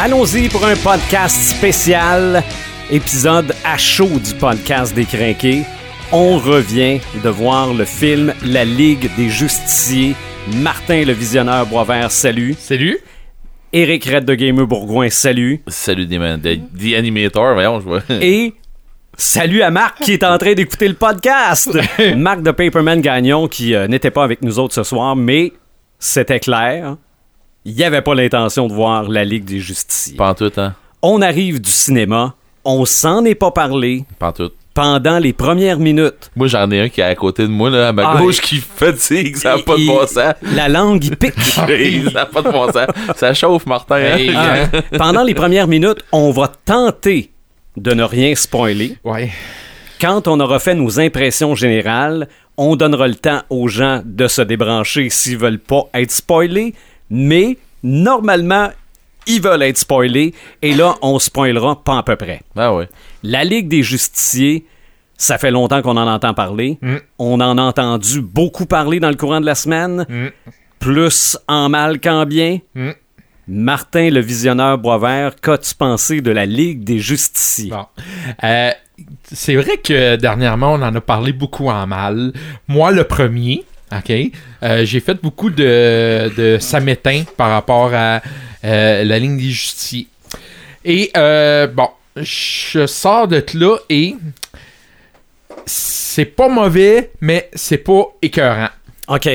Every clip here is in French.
Allons-y pour un podcast spécial, épisode à chaud du podcast des Crinqués. On revient de voir le film La Ligue des Justiciers. Martin le Visionneur Boisvert, salut. Salut. Éric Red de Gamer Bourgoin, salut. Salut des, des, des animateurs, voyons, je vois. Et salut à Marc qui est en train d'écouter le podcast. Marc de Paperman Gagnon qui euh, n'était pas avec nous autres ce soir, mais c'était clair. Il n'y avait pas l'intention de voir la Ligue des Justiciers. Pas en tout, hein? On arrive du cinéma, on s'en est pas parlé Pas en tout. pendant les premières minutes. Moi, j'en ai un qui est à côté de moi, là, à ma Ah, gauche, qui fatigue, ça n'a pas de bon sens. La langue, il pique. ça n'a pas de bon sens. Ça chauffe, Martin. hein? Hey, Ah, pendant les premières minutes, on va tenter de ne rien spoiler. Ouais. Quand on aura fait nos impressions générales, on donnera le temps aux gens de se débrancher s'ils veulent pas être spoilés, mais normalement, ils veulent être spoilés, et là, on spoilera pas à peu près. Ah. La Ligue des Justiciers, ça fait longtemps qu'on en entend parler. Mm. On en a entendu beaucoup parler dans le courant de la semaine, Mm. plus en mal qu'en bien. Mm. Martin, le visionneur Boisvert, qu'as-tu pensé de la Ligue des Justiciers? Bon. Euh, c'est vrai que dernièrement, on en a parlé beaucoup en mal. Moi, le premier, OK? euh, j'ai fait beaucoup de, de samétain par rapport à euh, la ligne des justiciers. Et, euh, bon, je sors de là et c'est pas mauvais, mais c'est pas écœurant. OK.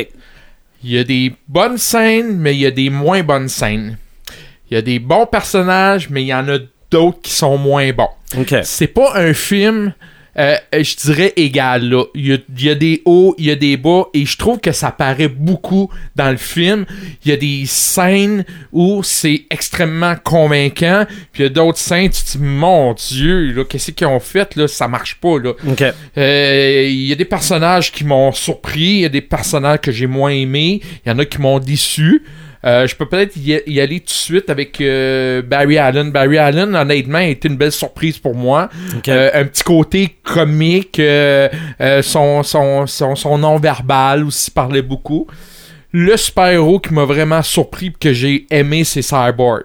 Il y a des bonnes scènes, mais il y a des moins bonnes scènes. Il y a des bons personnages, mais il y en a d'autres qui sont moins bons. OK. C'est pas un film, euh, je dirais, égal. Là. Il, y a, il y a des hauts, il y a des bas, et je trouve que ça paraît beaucoup dans le film. Il y a des scènes où c'est extrêmement convaincant, puis il y a d'autres scènes, tu te dis, mon Dieu, là, qu'est-ce qu'ils ont fait, là, ça marche pas. Là. Euh, Il y a des personnages qui m'ont surpris, il y a des personnages que j'ai moins aimés, il y en a qui m'ont déçu. Euh, je peux peut-être y, y aller tout de suite avec euh, Barry Allen. Barry Allen, honnêtement, a été une belle surprise pour moi. Euh, un petit côté comique, son, son, son, son non-verbal aussi parlait beaucoup. Le super-héros qui m'a vraiment surpris et que j'ai aimé, c'est Cyborg.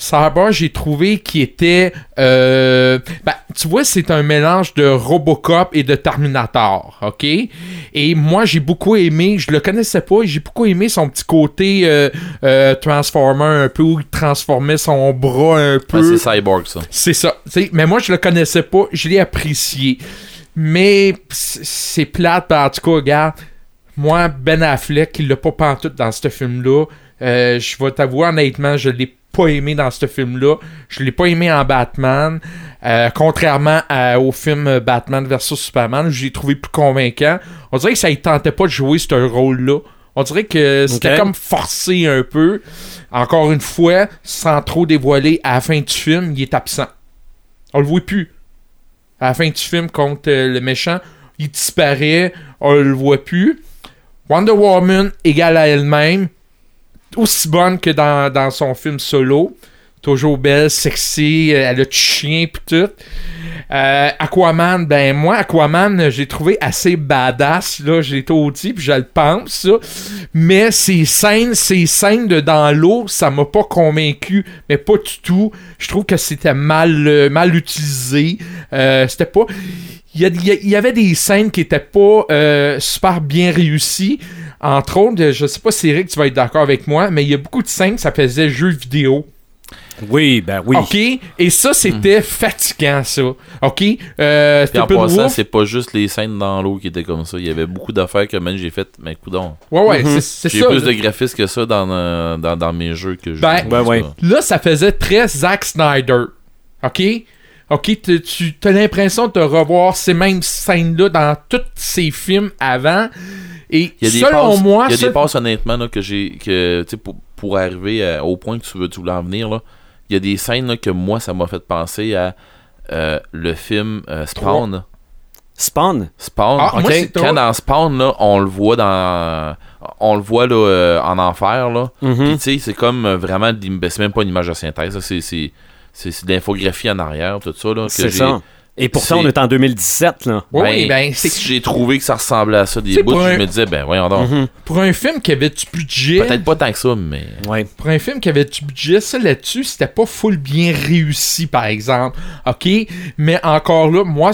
Cyborg, j'ai trouvé qu'il était... euh, ben, tu vois, c'est un mélange de Robocop et de Terminator, OK? Et moi, j'ai beaucoup aimé, je le connaissais pas, j'ai beaucoup aimé son petit côté euh, euh, Transformer un peu, où il transformait son bras un peu. Ouais, c'est Cyborg, ça. C'est ça. Mais moi, je le connaissais pas. Je l'ai apprécié. Mais c'est plate. ben, En tout cas, regarde. Moi, Ben Affleck, il l'a pas pantoute dans ce film-là. Euh, je vais t'avouer, honnêtement, je l'ai pas aimé dans ce film-là. Je l'ai pas aimé en Batman. Euh, contrairement à- au film Batman vs Superman, je l'ai trouvé plus convaincant. On dirait que ça ne tentait pas de jouer ce rôle-là. On dirait que c'était comme forcé un peu. Encore une fois, sans trop dévoiler, à la fin du film, il est absent. On le voit plus. À la fin du film, contre euh, le méchant, il disparaît, on le voit plus. Wonder Woman égale à elle-même, aussi bonne que dans, son film solo. Toujours belle, sexy, euh, elle a du chien pis tout. Euh, Aquaman, ben moi, Aquaman, euh, j'ai trouvé assez badass, là, j'ai été dit, puis je le pense, ça. Mais ces scènes, ces scènes de dans l'eau, ça m'a pas convaincu, mais pas du tout. Je trouve que c'était mal, euh, mal utilisé. Euh, c'était pas... Il y, avait des scènes qui étaient pas super bien réussies. Entre autres, je sais pas si Eric, tu vas être d'accord avec moi, mais il y a beaucoup de scènes, ça faisait jeu vidéo. Oui, ben oui. OK? Et ça, c'était fatigant, ça. OK? Euh, Puis en passant, c'est pas juste les scènes dans l'eau qui étaient comme ça. Il y avait beaucoup d'affaires que même j'ai fait, mais coudon. Ouais, ouais, Mhm. c'est- c'est J'ai ça. plus de graphismes que ça dans, euh, dans, dans mes jeux que je Ben, joue, ben ça. ouais. Là, ça faisait très Zack Snyder. OK? OK, tu- as l'impression de revoir ces mêmes scènes-là dans tous ses films avant? Et Il y a des selon passes, moi, il y a des passes honnêtement là, que j'ai que tu sais pour, pour arriver à- au point que tu veux tu voulais en venir là, il y a des scènes là, que moi ça m'a fait penser à euh, le film euh, Spawn. Spawn? Spawn. Ah, moi, Quand dans Spawn là, on le voit dans on le voit là euh, en enfer là. Mhm. Puis tu sais, c'est comme vraiment ben, c'est même pas une image de synthèse, c'est c'est de l'infographie en arrière tout ça là C'est ça. Et pourtant, C'est- on est en 2017, là. Oui, ben, c'est j'ai trouvé que ça ressemblait à ça des bouts, pour je me disais, ben voyons donc. Mhm. pour un film qui avait du budget? Peut-être pas tant que ça, mais. Ouais. Pour un film qui avait du budget, ça là-dessus, c'était pas full bien réussi, par exemple. OK? Mais encore là, moi,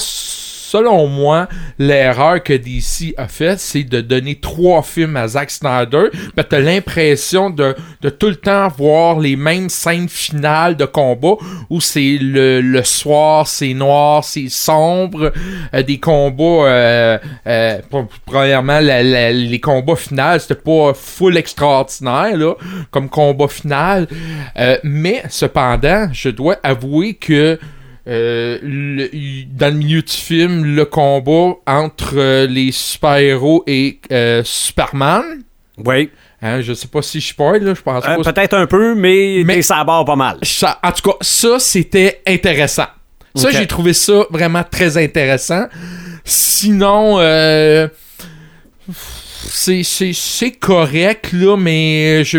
selon moi, l'erreur que DC a faite, c'est de donner trois films à Zack Snyder. Ben, t'as l'impression de, de tout le temps voir les mêmes scènes finales de combat où c'est le, le soir, c'est noir, c'est sombre, euh, des combats, euh, euh, pre- premièrement, les combats finaux, c'était pas full extraordinaire, là, comme combat final. Mais, cependant, je dois avouer que euh, le- dans le milieu du film, le combat entre euh, les super-héros et euh, Superman, Oui. hein, je sais pas si je spoil, là, je pense pas. Peut-être un peu, mais, Mais- ça barre pas mal. Ça- en tout cas, ça, c'était intéressant. Ça, j'ai trouvé ça vraiment très intéressant. Sinon, c'est correct, là, mais je...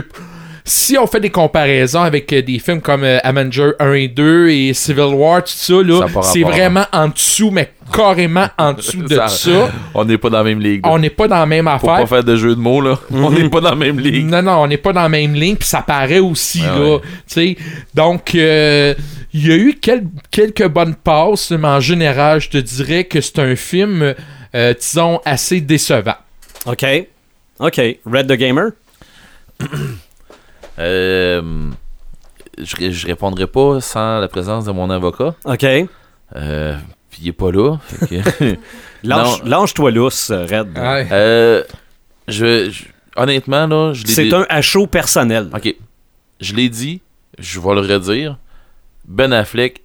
Si on fait des comparaisons avec euh, des films comme euh, Avenger 1 et 2 et Civil War, tout ça, là, Ça c'est rapport. vraiment en dessous, mais carrément en dessous de Ça- ça. On n'est pas dans la même ligue. là. On n'est pas dans la même Pour affaire. pas faire de jeu de mots, là. On n'est pas dans la même ligue. Non, non, on n'est pas dans la même ligne, puis ça paraît aussi, Ouais, là. ouais. tu sais. Donc, euh, il y a eu quel- quelques bonnes passes, mais en général, je te dirais que c'est un film, euh, disons, assez décevant. OK. OK. Red the Gamer? Euh, je, je répondrai pas sans la présence de mon avocat. OK. Euh, puis il est pas là. que-. Lâche-toi lousse, Red. Euh, je, je- honnêtement, là, je l'ai C'est dit- un à chaud personnel. Ok. Je l'ai dit, je vais le redire. Ben Affleck,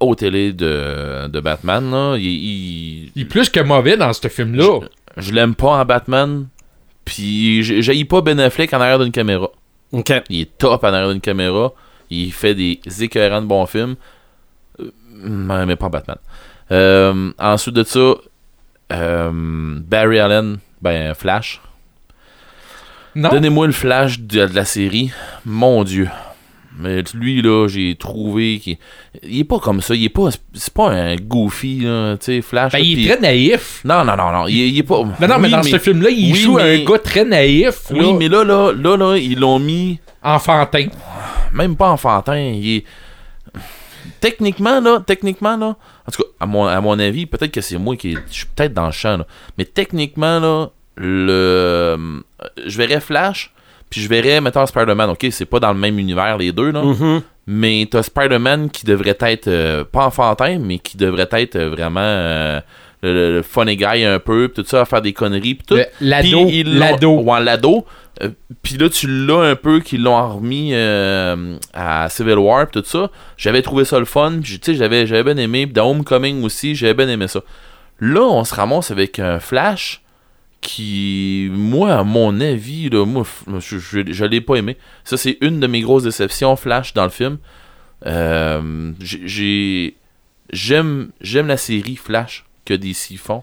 au télé de, de Batman, là, il, il- Il est plus que mauvais dans ce film-là. je l'aime pas en Batman. Puis j'ai pas Ben Affleck en arrière d'une caméra. Il est top en arrière d'une caméra. Il fait des écœurants de bons films. Euh, mais pas Batman. Euh, ensuite de ça, euh, Barry Allen, ben Flash. Donnez-moi le Flash de, de la série. Mon Dieu. Mais lui, là, j'ai trouvé qu'il il est pas comme ça. Il est pas. C'est pas un goofy, là. Tu sais, Flash. Ben, là, il est très naïf. Non, non, non, non. Il, il est pas. Non, non, mais Oui, dans ce film-là, il oui, joue mais- un gars très naïf, là, Oui, mais là, là, là, là, ils l'ont mis enfantin. même pas enfantin. Il est. Techniquement, là, techniquement, là, en tout cas, à mon, à mon avis, peut-être que c'est moi qui. Je suis peut-être dans le champ, là. Mais techniquement, là, le. Je verrais Flash, puis je verrais, mettons, Spider-Man. Ok, c'est pas dans le même univers, les deux, là. Mhm. Mais t'as Spider-Man qui devrait être. euh, pas enfantin, mais qui devrait être euh, vraiment. euh, le, le- funny guy un peu, pis tout ça, à faire des conneries, pis tout. L'ado. L'ado. Ouais, l'ado. Euh, Puis là, tu l'as un peu, qu'ils l'ont remis à Civil War, pis tout ça. J'avais trouvé ça le fun. Puis, tu sais, j'avais, bien aimé. Puis dans Homecoming aussi, j'avais bien aimé ça. Là, on se ramasse avec un Flash qui, moi, à mon avis, là, moi, je, je, je l'ai pas aimé. Ça, c'est une de mes grosses déceptions, Flash, dans le film. Euh, j'ai- j'ai... J'aime, j'aime la série Flash que DC font.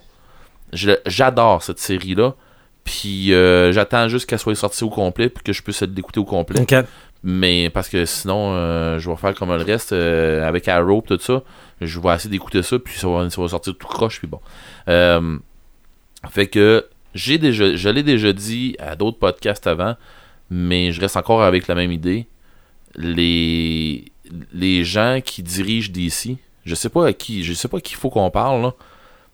J'adore cette série-là. Puis euh, j'attends juste qu'elle soit sortie au complet puis que je puisse l'écouter au complet. Mais parce que sinon, euh, je vais faire comme le reste avec Arrow tout ça. Je vais essayer d'écouter ça puis ça va, ça va sortir tout croche puis bon. Fait que j'ai déjà, je l'ai déjà dit à d'autres podcasts avant, mais je reste encore avec la même idée. Les, les gens qui dirigent DC, je sais pas à qui, je sais pas à qui il faut qu'on parle.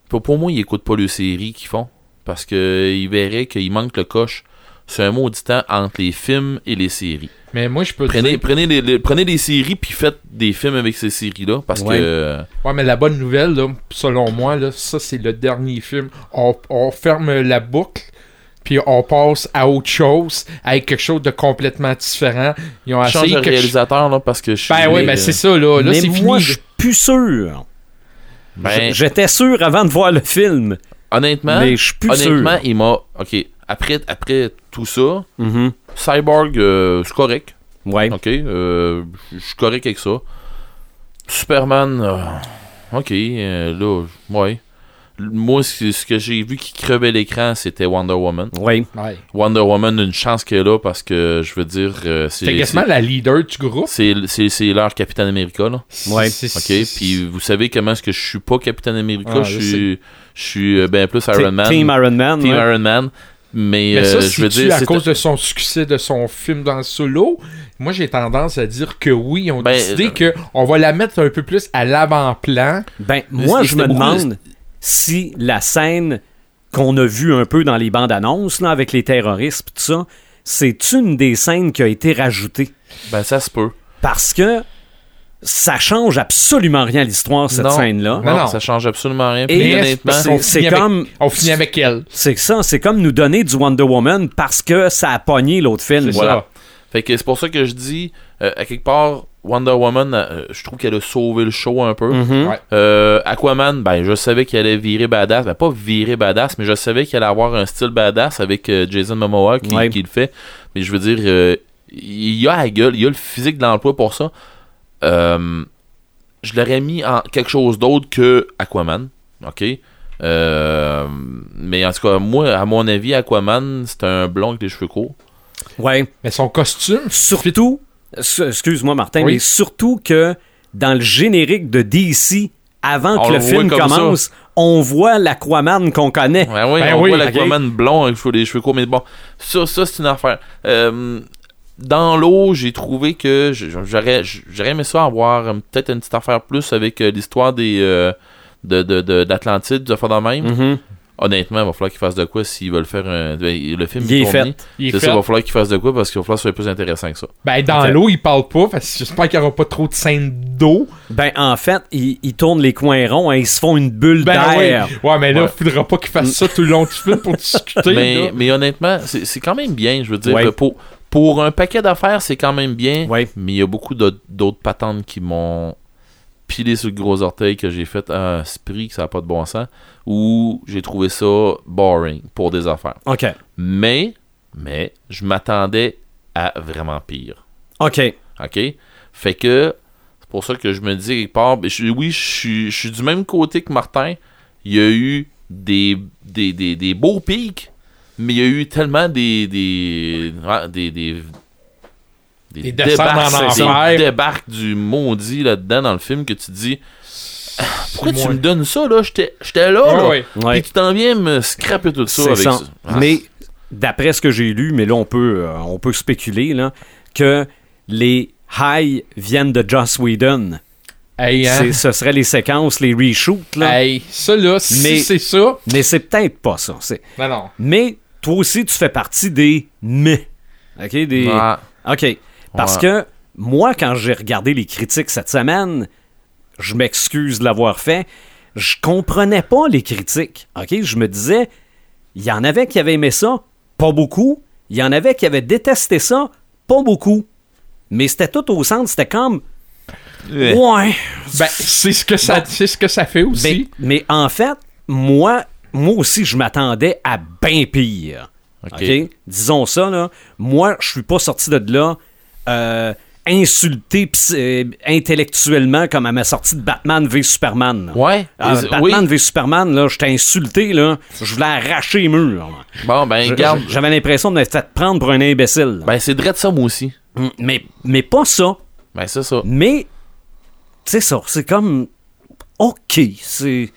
Pour, moi, ils écoutent pas les séries qu'ils font parce que ils verraient qu'il manque le coche. C'est un mot temps entre les films et les séries. Mais moi, je peux te Prenez, dire... prenez, les, les- prenez des séries puis faites des films avec ces séries-là parce Ouais. que euh, Ouais, mais la bonne nouvelle, là, selon moi, là, ça, c'est le dernier film. On, on ferme la boucle, puis on passe à autre chose, avec quelque chose de complètement différent. Ils ont je change de réalisateur là, parce que je suis. Ben oui, ben c'est ça, là. Là, mais c'est moi, fini. je suis plus sûr. Ben, J'étais sûr avant de voir le film, honnêtement, mais je suis plus honnêtement, sûr. il m'a. Ok, après, après tout ça, Mhm. Cyborg, euh, c'est correct. Ouais. Ok, euh, je suis correct avec ça. Superman, euh, ok, euh, là, ouais. Moi, ce ce que j'ai vu qui crevait l'écran, c'était Wonder Woman. Oui. Ouais. Wonder Woman, une chance qu'elle là parce que je veux dire, c'est. C'était quasiment c'est- la leader du groupe. C'est c'est- c'est leur Capitaine America, là. Ouais. C'est- OK? c'est- Puis vous savez comment est-ce que je suis pas Capitaine America? Ah, je je suis, je suis ben plus Iron Man. Team Iron Man. Team ouais. Iron Man. Mais, Mais ça, euh, je veux c'est-tu dire, à cause de son succès de son film dans le solo? Moi, j'ai tendance à dire que oui, ils ont Ben, décidé euh, que on va la mettre un peu plus à l'avant-plan. Ben, moi, je me demande si la scène qu'on a vue un peu dans les bandes annonces, là, avec les terroristes tout ça, c'est une des scènes qui a été rajoutée. ben ça se peut. Parce que ça change absolument rien à l'histoire, cette scène-là. Non, ça change absolument rien. Et honnêtement, c'est- C'est on c'est finit avec- comme. On finit avec elle. C'est ça, c'est comme nous donner du Wonder Woman parce que ça a pogné l'autre film. C'est Voilà. Fait que c'est pour ça que je dis, euh, à quelque part, Wonder Woman, euh, je trouve qu'elle a sauvé le show un peu. Mhm. Ouais. Euh, Aquaman, ben je savais qu'il allait virer badass. Ben pas virer badass, mais je savais qu'il allait avoir un style badass avec euh, Jason Momoa qui, Ouais. qui le fait. Mais je veux dire, euh, il y a la gueule, il y a le physique de l'emploi pour ça. Euh, je l'aurais mis en quelque chose d'autre que Aquaman. OK? Euh, mais en tout cas, moi, à mon avis, Aquaman, c'est un blond avec les cheveux courts. Ouais. Mais son costume, Surtout, excuse-moi Martin, Oui. mais surtout que dans le générique de DC, avant On que le film comme commence, on voit l'Aquaman qu'on connaît. Ouais, oui, Ben on oui, voit l'Aquaman blond avec les cheveux courts, mais bon, ça, ça c'est une affaire. Euh, dans l'eau, j'ai trouvé que j'aurais j'aurais aimé ça avoir euh, peut-être une petite affaire plus avec euh, l'histoire des euh, de, de, de- d'Atlantide, de faire de même. Mhm. Honnêtement, il va falloir qu'ils fassent de quoi s'ils veulent faire un. ben, le film Il est fait. il est C'est fait. ça, il va falloir qu'ils fassent de quoi parce qu'il va falloir que ce soit plus intéressant que ça. Ben, dans l'eau, il parle pas, parce que j'espère qu'il n'y aura pas trop de scènes d'eau. Ben, en fait, ils, ils tournent les coins ronds et ils se font une bulle Ben d'air. oui. Ouais, mais là, Ouais. il faudra pas qu'il fasse ça tout le long du film pour discuter. mais, honnêtement, c'est, c'est quand même bien, je veux dire. Ouais. que Pour, pour un paquet d'affaires, c'est quand même bien. Ouais. Mais il y a beaucoup d'autres, patentes qui m'ont pilé sur le gros orteil que j'ai fait un esprit que ça n'a pas de bon sens. Ou j'ai trouvé ça boring pour des affaires. OK. Mais, mais, je m'attendais à vraiment pire. OK. OK? Fait que, c'est pour ça que je me dis, part, ben, je- oui, je suis, je suis du même côté que Martin. Il y a eu des, des, des, des beaux pics, mais il y a eu tellement des. des. des, des Des en débarques- enfer. des débarques du maudit là-dedans dans le film que tu te dis Ah, pourquoi tu me donnes ça là? J'étais j'étais là, là. ouais. Ouais. puis tu t'en viens me scraper tout ça avec ça. ça Ah, Mais d'après ce que j'ai lu, mais là on peut, euh, on peut spéculer là, que les highs viennent de Joss Whedon. Hey, hein? C'est- Ce seraient les séquences, les reshoots. Là. Hey, ça là, si Mais- c'est ça. Mais c'est peut-être pas ça. c'est- Non, non. Mais toi aussi, tu fais partie des mais. OK? Des... ouais. OK. Parce Ouais. que moi, quand j'ai regardé les critiques cette semaine, je m'excuse de l'avoir fait, je comprenais pas les critiques. OK? Je me disais, il y en avait qui avaient aimé ça, pas beaucoup. Il y en avait qui avaient détesté ça, pas beaucoup. Mais c'était tout au centre, c'était comme. Ouais. Ben, c'est ce que ça, Bon. c'est ce que ça fait aussi. Ben, mais en fait, moi, moi aussi, je m'attendais à bien pire. OK? Disons ça, là. Moi, je suis pas sorti de là euh, insulté euh, intellectuellement comme à ma sortie de Batman v Superman. là. Ouais. Ah, Batman oui. v Superman, là, j'étais insulté, là. Je voulais arracher les murs. là. Bon, ben, regarde. J'avais l'impression de me faire prendre pour un imbécile. là. Ben, c'est de ça, moi aussi. Mm, mais, mais pas ça. Ben, c'est ça. Mais, c'est ça. C'est comme. OK. C'est.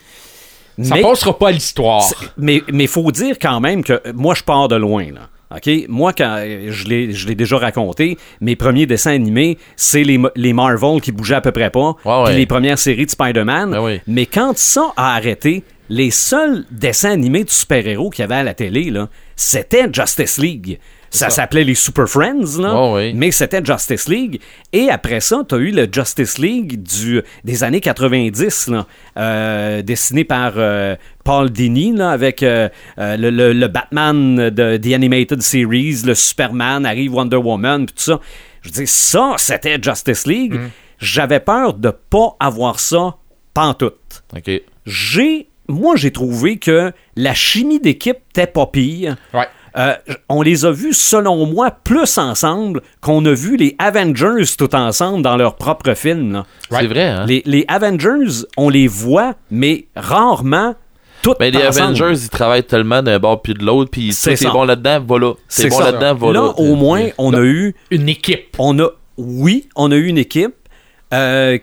Ça mais- passera pas à l'histoire. Mais il faut dire quand même que euh, moi, je pars de loin. Là. OK? Moi, quand euh, je l'ai je l'ai déjà raconté, mes premiers dessins animés, c'est les, Marvel qui bougeaient à peu près pas, puis ouais. les premières séries de Spider-Man. Ben oui. Mais quand ça a arrêté, les seuls dessins animés de super-héros qu'il y avait à la télé, là, c'était Justice League. Ça, ça. s'appelait les Super Friends, là, mais c'était Justice League. Et après ça, tu as eu le Justice League du, des années 90, là, euh, dessiné par euh, Paul Dini, là, avec euh, le, le- le Batman de The Animated Series, le Superman, arrive Wonder Woman, puis tout ça. Je dis, ça, c'était Justice League. Mm. J'avais peur de pas avoir ça pantoute. OK. J'ai, moi, j'ai trouvé que la chimie d'équipe était pas pire. Ouais. Euh, on les a vus, selon moi, plus ensemble qu'on a vu les Avengers tout ensemble dans leur propre film. C'est vrai, hein? Les, les Avengers, on les voit, mais rarement tout Mais les ensemble. Avengers, ils travaillent tellement d'un bord puis de l'autre, puis C'est bon là-dedans, voilà. C'est C'est bon ça. là-dedans, voilà. Là, au moins, on a eu Une équipe. on a, oui, on a eu une équipe, euh,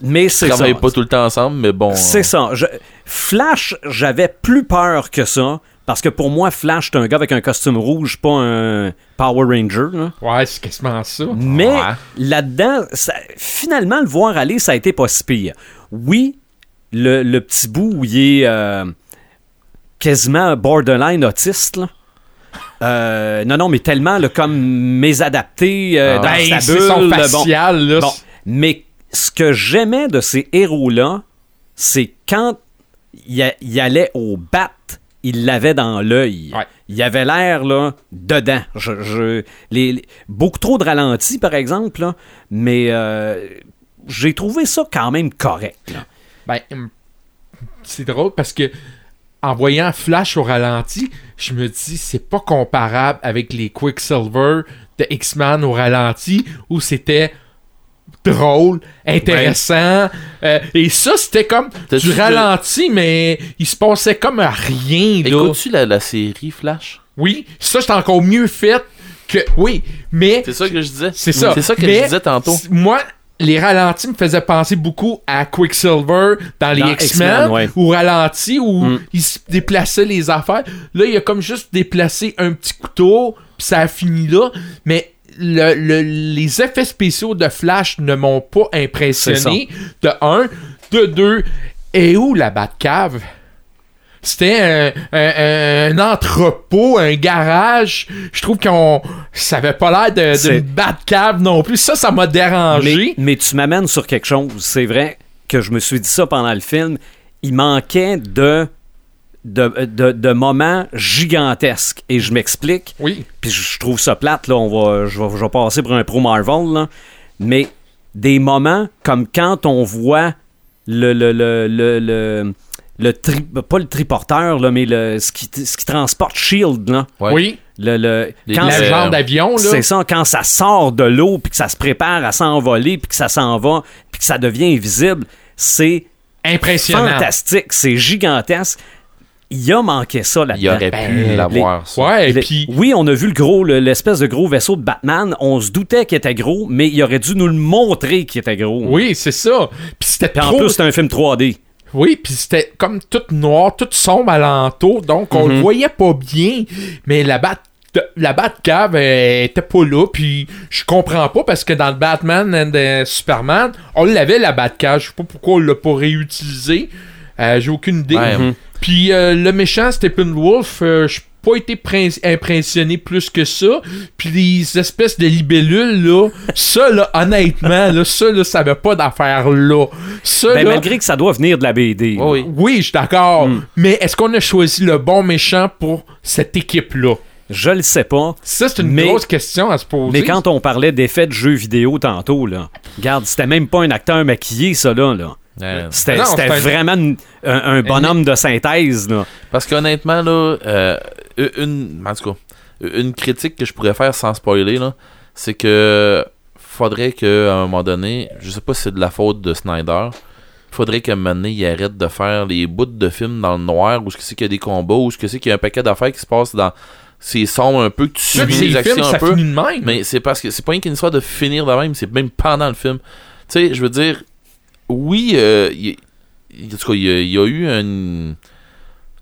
mais Ils c'est ça. travaillent pas tout le temps ensemble, mais bon. C'est euh, ça. Je- Flash, j'avais plus peur que ça. Parce que pour moi, Flash, c'est un gars avec un costume rouge, pas un Power Ranger. là. Ouais, c'est quasiment ça. Mais Ouais. là-dedans, finalement, le voir aller, ça a été pas si pire. Oui, le, le petit bout où il est euh, quasiment borderline autiste, là. Euh, non, non, mais tellement là, comme mésadapté euh, Ah. dans Ben, sa bulle. son bon. là. Bon, mais ce que j'aimais de ces héros-là, c'est quand il allait au bat, il l'avait dans l'œil. Ouais. Il avait l'air là dedans. Je, je- les, les- beaucoup trop de ralentis, par exemple, là, mais euh, j'ai trouvé ça quand même correct. là. Ben, hum, c'est drôle parce que en voyant Flash au ralenti, je me dis c'est pas comparable avec les Quicksilver de X-Men au ralenti où c'était drôle, intéressant. euh, et ça, c'était comme du ralenti, mais il se passait comme rien. Là. Écoutes-tu la, la série Flash? Oui, ça, c'est encore mieux fait que. Oui, mais. C'est ça que je disais. C'est ça. C'est ça que Mais je disais tantôt. Moi, les ralentis me faisaient penser beaucoup à Quicksilver dans les Dans X-Men, X-Men, ouais. ou ralenti, où Mm. il se déplaçait les affaires. Là, il a comme juste déplacé un petit couteau, puis ça a fini là. Mais le- le- les effets spéciaux de Flash ne m'ont pas impressionné. De un. De deux. Et où la Batcave? C'était un, un- un entrepôt, un garage. Je trouve qu'on ça avait pas l'air de- C'est- d'une Batcave non plus. Ça, ça m'a dérangé. Mais, mais tu m'amènes sur quelque chose. C'est vrai que je me suis dit ça pendant le film. Il manquait de, de, de, de moments gigantesques. Et je m'explique. Oui. Puis je trouve ça plate, là. On va, je, vais, je vais passer pour un pro Marvel, là. Mais des moments comme quand on voit le. le, le, le, le- le tri- pas le triporteur, là, mais le, ce, qui, ce qui transporte Shield, là. Ouais. Oui. Le, le, quand Euh, d'avion, là. c'est ça, quand ça sort de l'eau, puis que ça se prépare à s'envoler, puis que ça s'en va, puis que ça devient invisible, c'est Impressionnant. fantastique, c'est gigantesque. Il a manqué ça là-dedans. Il aurait Ben, pu l'avoir, ça. Ouais, et Les- puis. Oui, on a vu le gros, le- l'espèce de gros vaisseau de Batman. On se doutait qu'il était gros, mais il aurait dû nous le montrer qu'il était gros. Oui, c'est ça. Puis c'était en plus, c'est un film 3D. Oui, puis c'était comme tout noir, tout sombre alentour, donc on Mhm. le voyait pas bien. Mais la bat la Batcave elle était pas là, puis je comprends pas parce que dans le Batman and the Superman, on l'avait la Batcave, je sais pas pourquoi on l'a pas réutilisé. Euh, J'ai aucune idée. Ouais. Mhm. Puis euh, le méchant Steppenwolf, euh, je pas été impressionné plus que ça. Puis les espèces de libellules, là, ça, là, honnêtement, là, ça, là, ça avait pas d'affaire là. Ça, Ben, là, malgré que ça doit venir de la BD. Oui, oui. oui, je suis d'accord. Mm. Mais est-ce qu'on a choisi le bon méchant pour cette équipe-là? Je le sais pas. Ça, c'est une Mais- grosse question à se poser. Mais quand on parlait d'effets de jeux vidéo tantôt, là, regarde, c'était même pas un acteur maquillé, ça, là. là. C'était un- vraiment une- un, un bonhomme de synthèse, là. Parce qu'honnêtement, là, euh, une, en tout cas, une critique que je pourrais faire sans spoiler, là, c'est que faudrait qu'à un moment donné, je sais pas si c'est de la faute de Snyder, faudrait qu'à un moment donné, il arrête de faire les bouts de films dans le noir, où ce que c'est qu'il y a des combats, où ce que c'est qu'il y a un paquet d'affaires qui se passe dans. C'est sombre un peu, que tu suis les actions films, un ça peu. finit de même. Mais c'est parce que c'est pas rien qu'une histoire de finir de même, c'est même pendant le film. Tu sais, je veux dire, oui, euh, en tout cas, il y, a- il y a eu.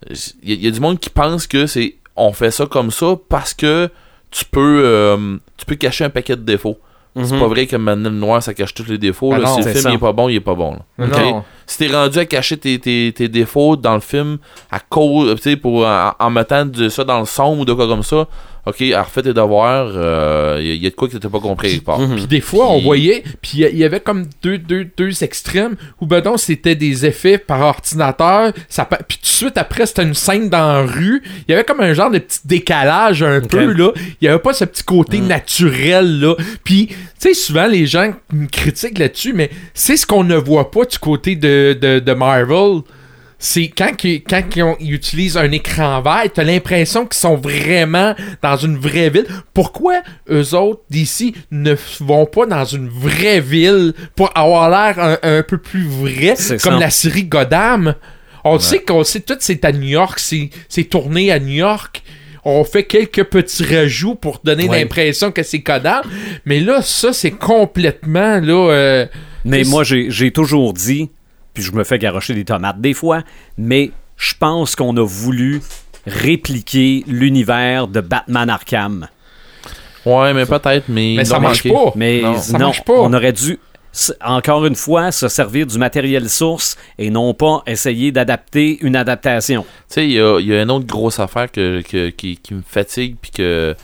Il y, a- il y a du monde qui pense que c'est. On fait ça comme ça parce que tu peux. euh, tu peux cacher un paquet de défauts. C'est Mhm. pas vrai que le noir ça cache tous les défauts. Ah là. non, si le film ça. il est pas bon, il est pas bon. là. Si t'es rendu à cacher tes, tes, tes défauts dans le film à cause, pour en, en mettant de ça dans le son ou de quoi comme ça, ok, alors refais tes devoirs, il y, a de quoi que t'as pas compris quelque part. Mhm. Puis des fois, on Puis- voyait, puis il y- avait comme deux, deux, deux extrêmes où, ben non, c'était des effets par ordinateur, ça, puis tout de suite après, c'était une scène dans la rue. Il y avait comme un genre de petit décalage un peu, là. Il y avait pas ce petit côté naturel, là. Puis, tu sais, souvent, les gens me critiquent là-dessus, mais c'est ce qu'on ne voit pas du côté de, de, de Marvel. C'est quand, qu'ils- quand ils, ont- ils utilisent un écran vert, t'as l'impression qu'ils sont vraiment dans une vraie ville. Pourquoi eux autres d'ici ne vont pas dans une vraie ville pour avoir l'air un, un peu plus vrai, comme ça. la série Gotham? On sait qu'on sait tout, c'est à New York, c'est tourné à New York. On fait quelques petits rajouts pour donner Ouais. l'impression que c'est codable. Mais là, ça, c'est complètement, là... euh, Mais moi, j'ai toujours dit, puis je me fais garocher des tomates des fois, mais je pense qu'on a voulu répliquer l'univers de Batman Arkham. Ouais, mais peut-être, mais. Mais ça marche pas. Mais Non, non, ça marche pas. on aurait dû, encore une fois, se servir du matériel source et non pas essayer d'adapter une adaptation. Tu sais, il y a, il y a une autre grosse affaire que, que- qui, qui me fatigue, puis que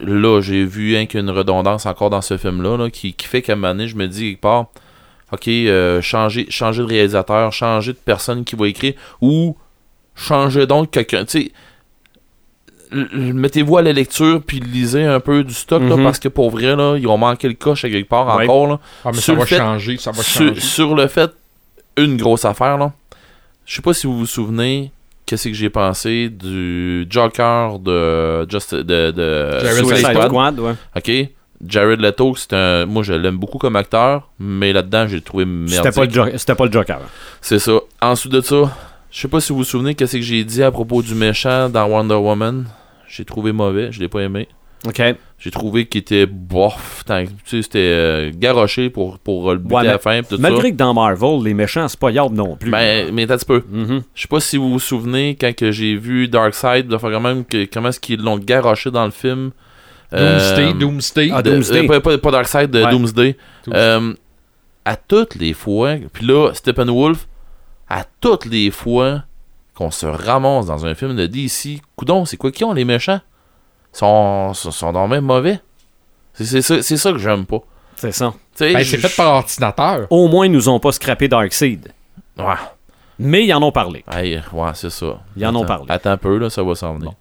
là, j'ai vu hein, qu'il y a une redondance encore dans ce film-là, là, qui, qui fait qu'à un moment donné, je me dis quelque part, ok, euh, changer, changer de réalisateur, changer de personne qui va écrire, ou changer donc quelqu'un. Tu mettez-vous à la lecture, puis lisez un peu du stock, là, Mhm. parce que pour vrai, là, ils ont manqué le coche à quelque part Ouais. encore. Là Ah, mais ça Sur va le fait- changer, ça va sur, changer. sur le fait, une grosse affaire, là. Je sais pas si vous vous souvenez, qu'est-ce que j'ai pensé du Joker de, Just, de, de Suicide Suicide Squad. Squad, ouais. Ok. Jared Leto, c'est un. Moi, je l'aime beaucoup comme acteur, mais là-dedans, j'ai trouvé merdique. C'était pas le Joker. C'est ça. Ensuite de ça, je sais pas si vous vous souvenez, qu'est-ce que j'ai dit à propos du méchant dans Wonder Woman? J'ai trouvé mauvais, je l'ai pas aimé. OK. J'ai trouvé qu'il était bof. tant- Tu sais, c'était euh, garoché pour, pour le buter Ouais, à la fin. ça. Malgré que dans Marvel, les méchants, c'est pas Yard non plus. Ben, mais t'as un petit peu. Mhm. Je sais pas si vous vous souvenez quand j'ai vu Darkseid, quand même que, comment est-ce qu'ils l'ont garoché dans le film. Doomsday, Doomsday. Ah, de- Doomsday. euh, pas, Darkseid, de Ouais. Doomsday. Doomsday. Euh, à toutes les fois, puis là, Steppenwolf, à toutes les fois qu'on se ramasse dans un film de DC, coudon, c'est quoi qui ont les méchants? Sont, sont, sont dans même mauvais. C'est ça, que j'aime pas. C'est ça. Ben, c'est fait par ordinateur. Au moins, ils nous ont pas scrappé Darkseid. Ouais, Mais ils en ont parlé. Hey, ouais, c'est ça. Ils en ont parlé. Attends un peu, là, ça va s'en venir.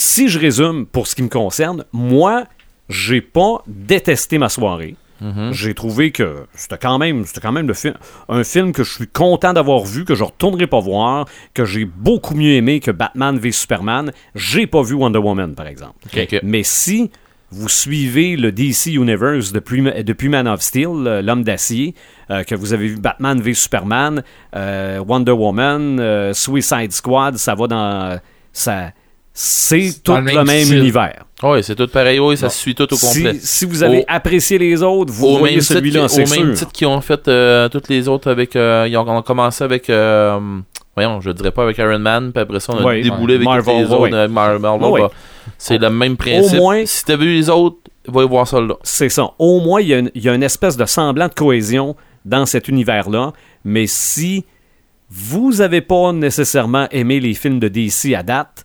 Si je résume pour ce qui me concerne, moi, j'ai pas détesté ma soirée. Mhm. J'ai trouvé que c'était quand même, c'était quand même le film, un film que je suis content d'avoir vu, que je retournerai pas voir, que j'ai beaucoup mieux aimé que Batman v Superman. J'ai pas vu Wonder Woman, par exemple. Mais si vous suivez le DC Universe depuis, depuis Man of Steel, euh, l'homme d'acier, euh, que vous avez vu Batman v Superman, euh, Wonder Woman, euh, Suicide Squad, ça va dans. Ça, c'est tout le le même, même univers. Oui, c'est tout pareil, oui, ça se suit tout au complet. Si, si vous avez Au- apprécié les autres, vous au voyez même titre, celui-là, au c'est même sûr. titre qu'ils ont fait euh, toutes les autres avec euh, ils ont, ont commencé avec euh, voyons je dirais pas avec Iron Man puis après ça on a Ouais, déboulé avec Marvel, les autres ouais. euh, Mar- Marvel, Ouais, bah, c'est le même principe moins- si t'as vu les autres va y voir ça là C'est ça. Au moins, il y, y a une espèce de semblant de cohésion dans cet univers-là. Mais si vous n'avez pas nécessairement aimé les films de DC à date,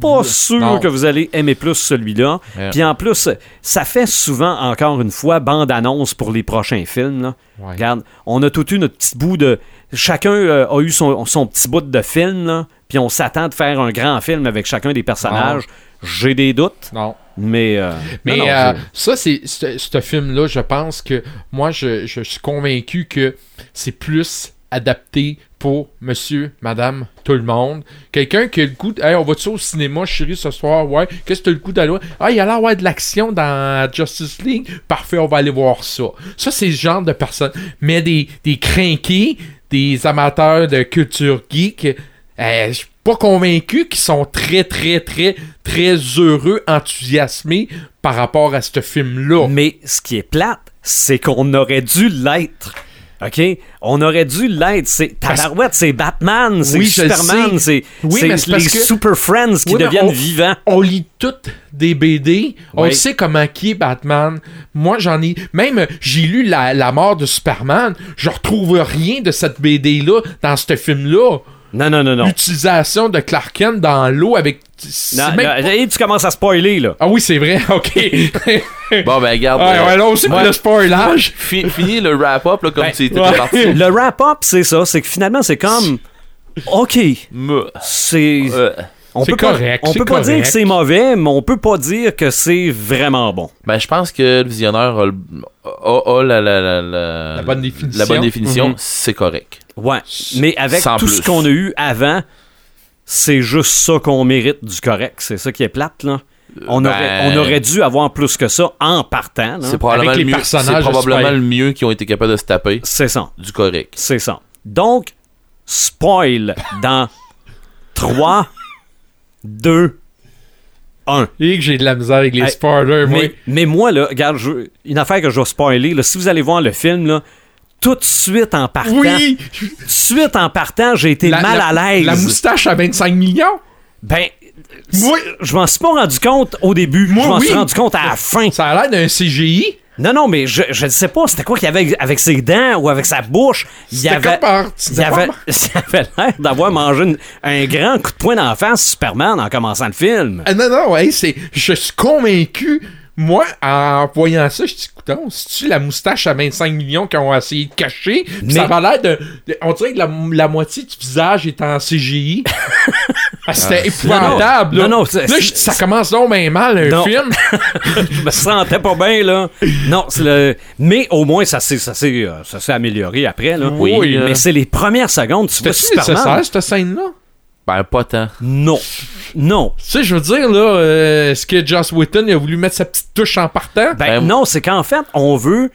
pas sûr Non. que vous allez aimer plus celui-là. Puis en plus, ça fait souvent, encore une fois, bande-annonce pour les prochains films. là. Ouais. Regarde, on a tout eu notre petit bout de. Chacun euh, a eu son, son petit bout de film, là, puis on s'attend de faire un grand film avec chacun des personnages. J'ai des doutes, Non. mais. euh, Mais non, non, euh, ça, c'est ce film-là, je pense que moi, je, je suis convaincu que c'est plus adapté monsieur, madame, tout le monde. Quelqu'un qui a le goût de, on va-tu au cinéma, chérie, ce soir? Ouais. Qu'est-ce que tu as le goût d'aller? Ah, il y a l'air d'avoir de l'action dans Justice League. Parfait, on va aller voir ça. Ça, c'est ce genre de personnes. Mais des, des crinqués, des amateurs de culture geek, euh, je suis pas convaincu qu'ils sont très, très, très, très heureux, enthousiasmés par rapport à ce film-là. Mais ce qui est plate, c'est qu'on aurait dû l'être. OK? On aurait dû l'être. C'est Tabarouette, c'est Batman, c'est Oui, Superman, c'est Oui, les que- Super Friends qui Oui, deviennent on- vivants. On lit toutes des BD, on sait comment qui est Batman. Moi, j'en ai. Même, j'ai lu la, la mort de Superman, je retrouve rien de cette BD-là dans ce film-là. Non, non, non, non. L'utilisation de Clark Kent dans l'eau avec. Non, même- non, hey, tu commences à spoiler, là. Ah oui, c'est vrai, ok. ouais, bon ben regarde ouais, euh, là aussi pour ouais. le spoilage. fi- fini le wrap-up là, comme Ben, tu étais ouais. parti Le wrap-up, c'est ça. C'est que finalement, c'est comme. OK. Me- C'est. euh, On C'est peut pas, correct, on peut pas dire correct. que c'est mauvais, mais on peut pas dire que c'est vraiment bon. ben je pense que le visionnaire a, le- a- a la, la, la, la, La bonne définition. la bonne définition Mhm. c'est correct Ouais. Mais avec Sans tout ce qu'on a eu avant, c'est juste ça qu'on mérite du correct. C'est ça qui est plate, là. On, Ben- aurait, on aurait dû avoir plus que ça en partant. c'est probablement, Avec le les mieux, personnages probablement le mieux qui ont été capables de se taper C'est ça. du correct C'est ça. Donc, spoil dans 3, 2, 1. Et que j'ai de la misère avec les Hey, spoilers, moi. Mais, mais moi, là, regarde, je- une affaire que je vais spoiler, là, si vous allez voir le film, là, tout de suite en partant, Oui! tout de suite en partant, j'ai été La- mal la- à l'aise. La moustache à 25 millions? Ben, Moi, je m'en suis pas rendu compte au début. Moi, je m'en oui. suis rendu compte à la fin. ça a l'air d'un CGI. Non, non, mais je, ne sais pas, c'était quoi qu'il y avait avec ses dents ou avec sa bouche? Il avait, il avait, avait l'air d'avoir mangé une- un grand coup de poing d'en face Superman en commençant le film. Ah non, non, ouais, c'est. Je suis convaincu. Moi, en voyant ça, je dis, écoutons, c'est-tu la moustache à 25 millions qu'ils ont essayé de cacher? Puis Mais- Ça avait l'air de, de- On dirait que la, la moitié du visage est en CGI. Ah, C'était épouvantable. Non, là. non, non, Là, je ça commence donc bien mal, un Non. film. Je me sentais pas bien, là. Non, c'est le... Mais au moins, ça s'est, ça s'est, euh, ça s'est amélioré après, là. Oui, Mais euh, c'est les premières secondes, tu vois Superman. nécessaire, cette scène-là? Ben, pas tant. Non. Non. Tu sais, je veux dire, là, euh, est-ce que Joss Whedon a voulu mettre sa petite touche en partant? Ben, Ben, non, c'est qu'en fait, on veut.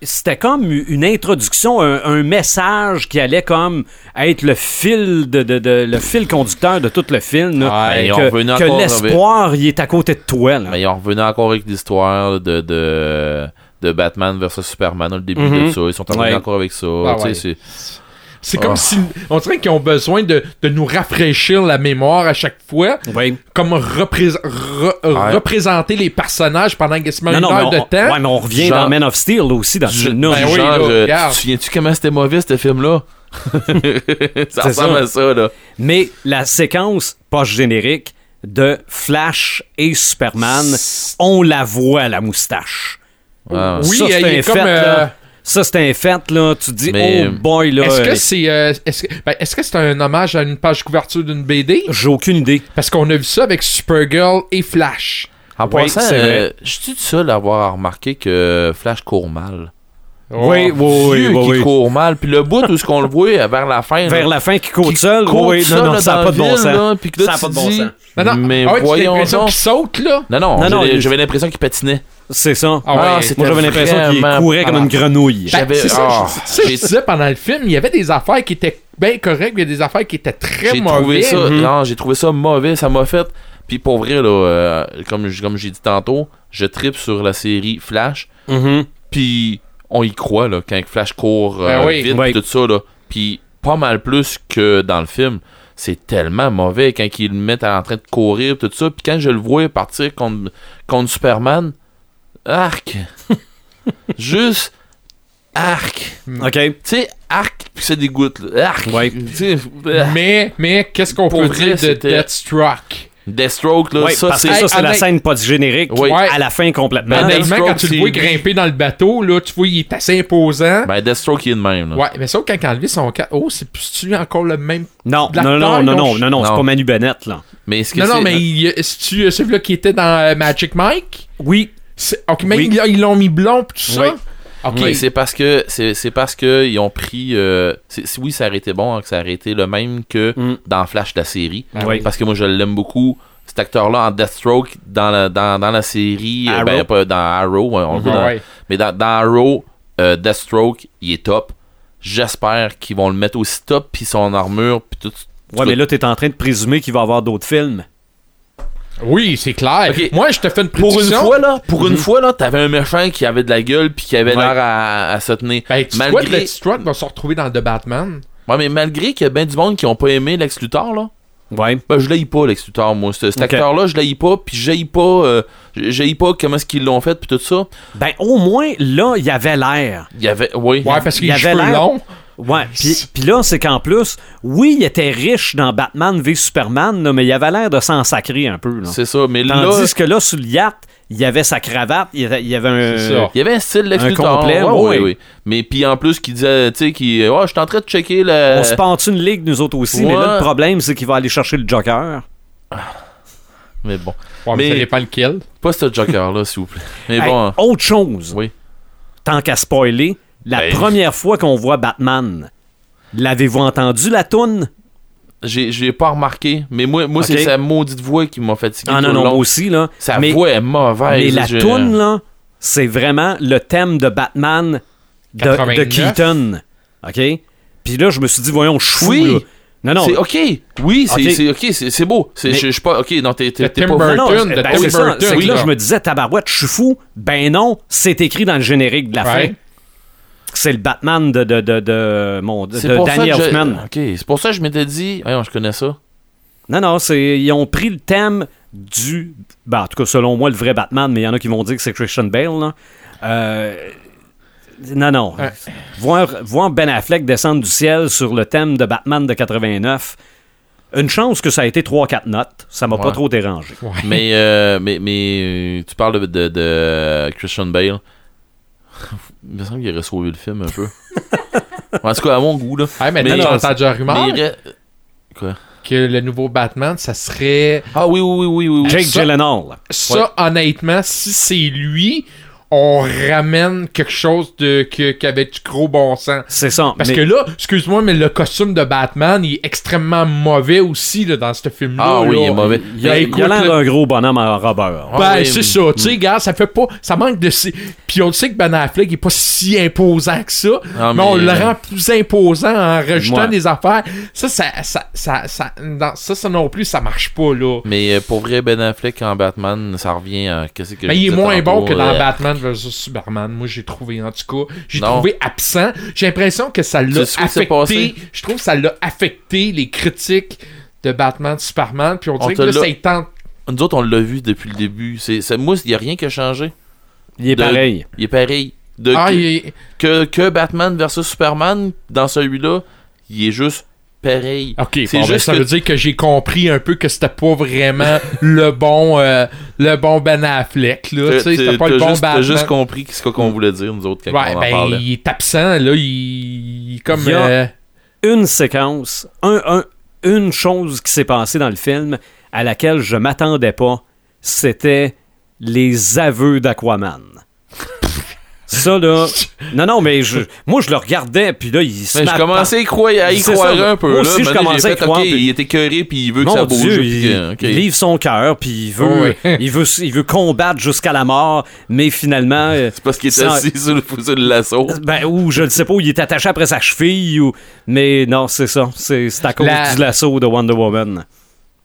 C'était comme une introduction, un, un message qui allait comme être le fil de, de- de- le fil conducteur de tout le film. là. Ouais, ont que revenu que encore l'espoir, il est à côté de toi. là. Mais ils ont revenu encore avec l'histoire de, de, de Batman versus Superman au début de ça. Ils sont revenus Ouais. encore avec ça. Ah ouais. C'est- comme Oh. si. On dirait qu'ils ont besoin de, de nous rafraîchir la mémoire à chaque fois. Oui. Comme représ- re- Ouais. représenter les personnages pendant quasiment Non, une non, heure de temps. ouais, mais on revient Genre- dans Man of Steel là, aussi, dans ce. Ben oui, genre, là, euh, regarde. tu te souviens-tu comment c'était mauvais ce film-là? ça ressemble ça. à ça, là. Mais la séquence post-générique de Flash et Superman, on la voit, la moustache. Ouais. Oui, Ça, c'est il un est comme. fait, là. euh, Ça, c'est un fait, là. Tu te dis, Mais- oh boy, là. Est-ce euh, que c'est euh, est-ce que ben, est-ce que c'est un hommage à une page couverture d'une BD J'ai aucune idée. Parce qu'on a vu ça avec Supergirl et Flash. En Oui, passant, c'est vrai. euh, je suis le seul à avoir remarqué que Flash court mal. Oui, oui, oui, Dieu oui, qui oui. court mal. Puis le bout où ce qu'on le voit vers la fin. là, Vers la fin, qui court qui seul. court oui, seul, non, non, là, ça n'a dans pas de bon ville, sens. là, puis que là, Ça a tu pas de bon dis- sens. Non, non. Mais ah ouais, tu as voyons l'impression donc. qu'il saute, là. Non, non, Non, non, j'avais il- j'avais l'impression qu'il patinait. C'est ça. Ah ouais, Ah, Moi, j'avais l'impression qu'il courait comme une grenouille. Ben, J'avais- c'est ça, ah, je- ça, pendant le film, il y avait des affaires qui étaient bien correctes, il y a des affaires qui étaient très J'ai mauvaises. trouvé ça, Mhm. non, j'ai trouvé ça mauvais, ça m'a fait. Puis pour vrai là, euh, comme comme j'ai dit tantôt, je tripe sur la série Flash. Mhm. Puis on y croit là quand Flash court euh, Ben oui. vite Oui. tout ça là. Puis pas mal plus que dans le film. C'est tellement mauvais quand ils le mettent en train de courir tout ça. Puis quand je le vois partir contre, contre Superman, arc. Juste arc. OK. Tu sais, arc, puis ça dégoûte. Là. Arc. Ouais. Euh, Mais, mais qu'est-ce qu'on peut vrai, dire de Deathstroke? Deathstroke, là, ça c'est. ça, c'est la scène post-générique Oui. à la fin complètement. Ben, Honnêtement, quand tu le vois lui. grimper dans le bateau, là, tu vois, il est assez imposant. Ben, Deathstroke, il est de même. Là. Ouais, mais sauf quand il a enlevé son cas. Oh, c'est plus-tu encore le même. Non, non, non, non, non, non, non, c'est pas Manu Bennett, là. Mais ce que Non, non, c'est- mais c'est-tu celui-là qui était dans euh, Magic Mike? Oui. Ok, mais Oui. ils l'ont mis blond pis tout ça? Oui. C'est parce que c'est parce que ils ont pris euh, oui ça aurait été bon hein, que ça aurait été le même que Mm. dans Flash la série Ah oui. parce que moi je l'aime beaucoup cet acteur là en Deathstroke dans la dans, dans la série euh, Arrow? ben pas dans Arrow ouais, on le voit Ah dans- ouais. mais dans, dans Arrow euh, Deathstroke il est top j'espère qu'ils vont le mettre aussi top puis son armure puis tout Ouais, mais là, t'es en train de présumer qu'il va y avoir d'autres films. Oui, c'est clair. Moi, je te fais une pour une fois là pour une fois là t'avais un méchant qui avait de la gueule puis qui avait Ouais. l'air à, à se tenir Ben, tu Malgré- Deathstroke va se retrouver dans The Batman? ouais mais malgré qu'il y a bien du monde qui ont pas aimé Lex Luthor là Ouais. Ben, je l'haïs pas, Lex Luthor, moi. Ce- Cet acteur-là, je l'haïs pas, puis j'haïs pas, euh, j'haïs pas comment est-ce qu'ils l'ont fait, puis tout ça. Ben, au moins, là, il y avait l'air. Il y avait, oui. Ouais, parce qu'il avait l'air-. Ouais, puis puis là, c'est qu'en plus, oui, il était riche dans Batman v Superman, là, mais il avait l'air de s'en sacrer un peu. Là. C'est ça, mais là, Tandis que là, sous le yacht, il y avait sa cravate, il y avait, il avait un... C'est ça. il y avait un style Lex Un complet, ouais, oui. oui, oui. Mais puis en plus, qui disait, tu sais, qui, oh, je suis en train de checker le. On se part une ligue, nous autres aussi, mais là, Ouais. le problème, c'est qu'il va aller chercher le Joker. Mais bon. Ouais, mais, Mais- ça dépend lequel. Pas ce Joker-là, s'il vous plaît. Mais Hey, bon. autre chose, Oui. tant qu'à spoiler, la Ben- première fois qu'on voit Batman, l'avez-vous entendu, la toune? J'ai, j'ai pas remarqué. Mais moi, moi c'est sa maudite voix qui m'a fatigué. Ah tout non, le non, long. moi aussi, là. Sa mais, voix est mauvaise. mais la je- toune, là, c'est vraiment le thème de Batman de, de 89. Keaton. OK? Puis là, je me suis dit, voyons, je suis fou, Oui. là. Non, non. C'est ok. Oui, c'est Ok. c'est ok, c'est c'est beau. C'est Mais- je suis pas ok. Non, t'es t'es Le t'es Tim pas. Burton. Non, non, de ben, Tim c'est ça. Burton, C'est que là, là. je me disais, tabarouette, je suis fou. Ben non, c'est écrit dans le générique de la fin. C'est le Batman de, de, de, de, mon, de, C'est de pour ça Danny que je- Elfman. Ok, c'est pour ça que je m'étais dit. Voyons, je connais ça. Non, non, c'est, ils ont pris le thème du. Ben, en tout cas, selon moi, le vrai Batman, mais il y en a qui vont dire que c'est Christian Bale. Là. Euh, non, non. Ouais. Voir, voir Ben Affleck descendre du ciel sur le thème de Batman de 89, une chance que ça a été 3-4 notes. Ça m'a pas trop dérangé. Ouais. Mais, euh, mais, mais euh, tu parles de, de, de Christian Bale. Il me semble qu'il aurait sauvé le film un peu. en tout cas, à mon goût, là. Mais, rumeur Mais il aurait- Quoi? que le nouveau Batman, ça serait. Ah oui, oui, oui, oui. oui. Jake ça- Gyllenhaal. Ça, honnêtement, si c'est lui, on ramène quelque chose de que, qui avait du gros bon sens. C'est ça. Parce mais- que là, excuse-moi, mais le costume de Batman, il est extrêmement mauvais aussi là, dans ce film-là. Ah oui, là. il est mauvais. il y a, Ben, il a l'air là- d'un gros bonhomme en robeur. Ben, Ah c'est mais- ça, tu sais, gars, ça fait pas. Ça manque de. si- Puis on sait que Ben Affleck il est pas si imposant que ça, Ah, mais, on mais- le rend plus imposant en rajoutant Ouais. des affaires. Ça, ça, ça, ça, ça, non, ça, ça non plus, ça marche pas, là. Mais euh, pour vrai, Ben Affleck en Batman, ça revient à. Qu'est-ce que Mais je il est moins tantôt, bon que dans euh, Batman vs Superman. Moi, j'ai trouvé, en tout cas. J'ai trouvé absent. J'ai l'impression que ça l'a affecté. Je trouve que ça l'a affecté les critiques de Batman Superman. Puis on dirait te que là, ça tente. Nous autres, on l'a vu depuis le début. C'est, moi, il n'y a rien qui a changé. Il est de- pareil. Il est pareil. De, Ah, que, il est- que, que Batman versus Superman, dans celui-là, il est juste pareil. Ok, C'est bon, ben, juste ça que- veut dire que j'ai compris un peu que c'était pas vraiment le bon euh, le bon Ben Affleck là, tu T'as- sais, c'était pas le bon juste, t'as Batman. juste compris ce qu'on voulait dire, nous autres, quand ouais, on en ben parlait. il est absent là, il, il est comme Il y a- euh, Une séquence, un, un- une chose qui s'est passée dans le film à laquelle je m'attendais pas, c'était les aveux d'Aquaman. Ça, là. Non, non, mais je, moi, je le regardais, puis là, il se je commençais à y croire, à y C'est croire ça. un peu. Moi là. je commençais à fait, croire, puis- il était écœuré, puis il veut que Mon ça bouge. Dieu, puis il, livre son cœur, puis il veut, il veut, il veut combattre jusqu'à la mort, mais finalement, euh, C'est parce qu'il Ça- assis sur le, sur le lasso. ben, ou je ne sais pas, où il est attaché après sa cheville, ou, mais non, c'est ça, c'est c'est à cause La- du lasso de Wonder Woman.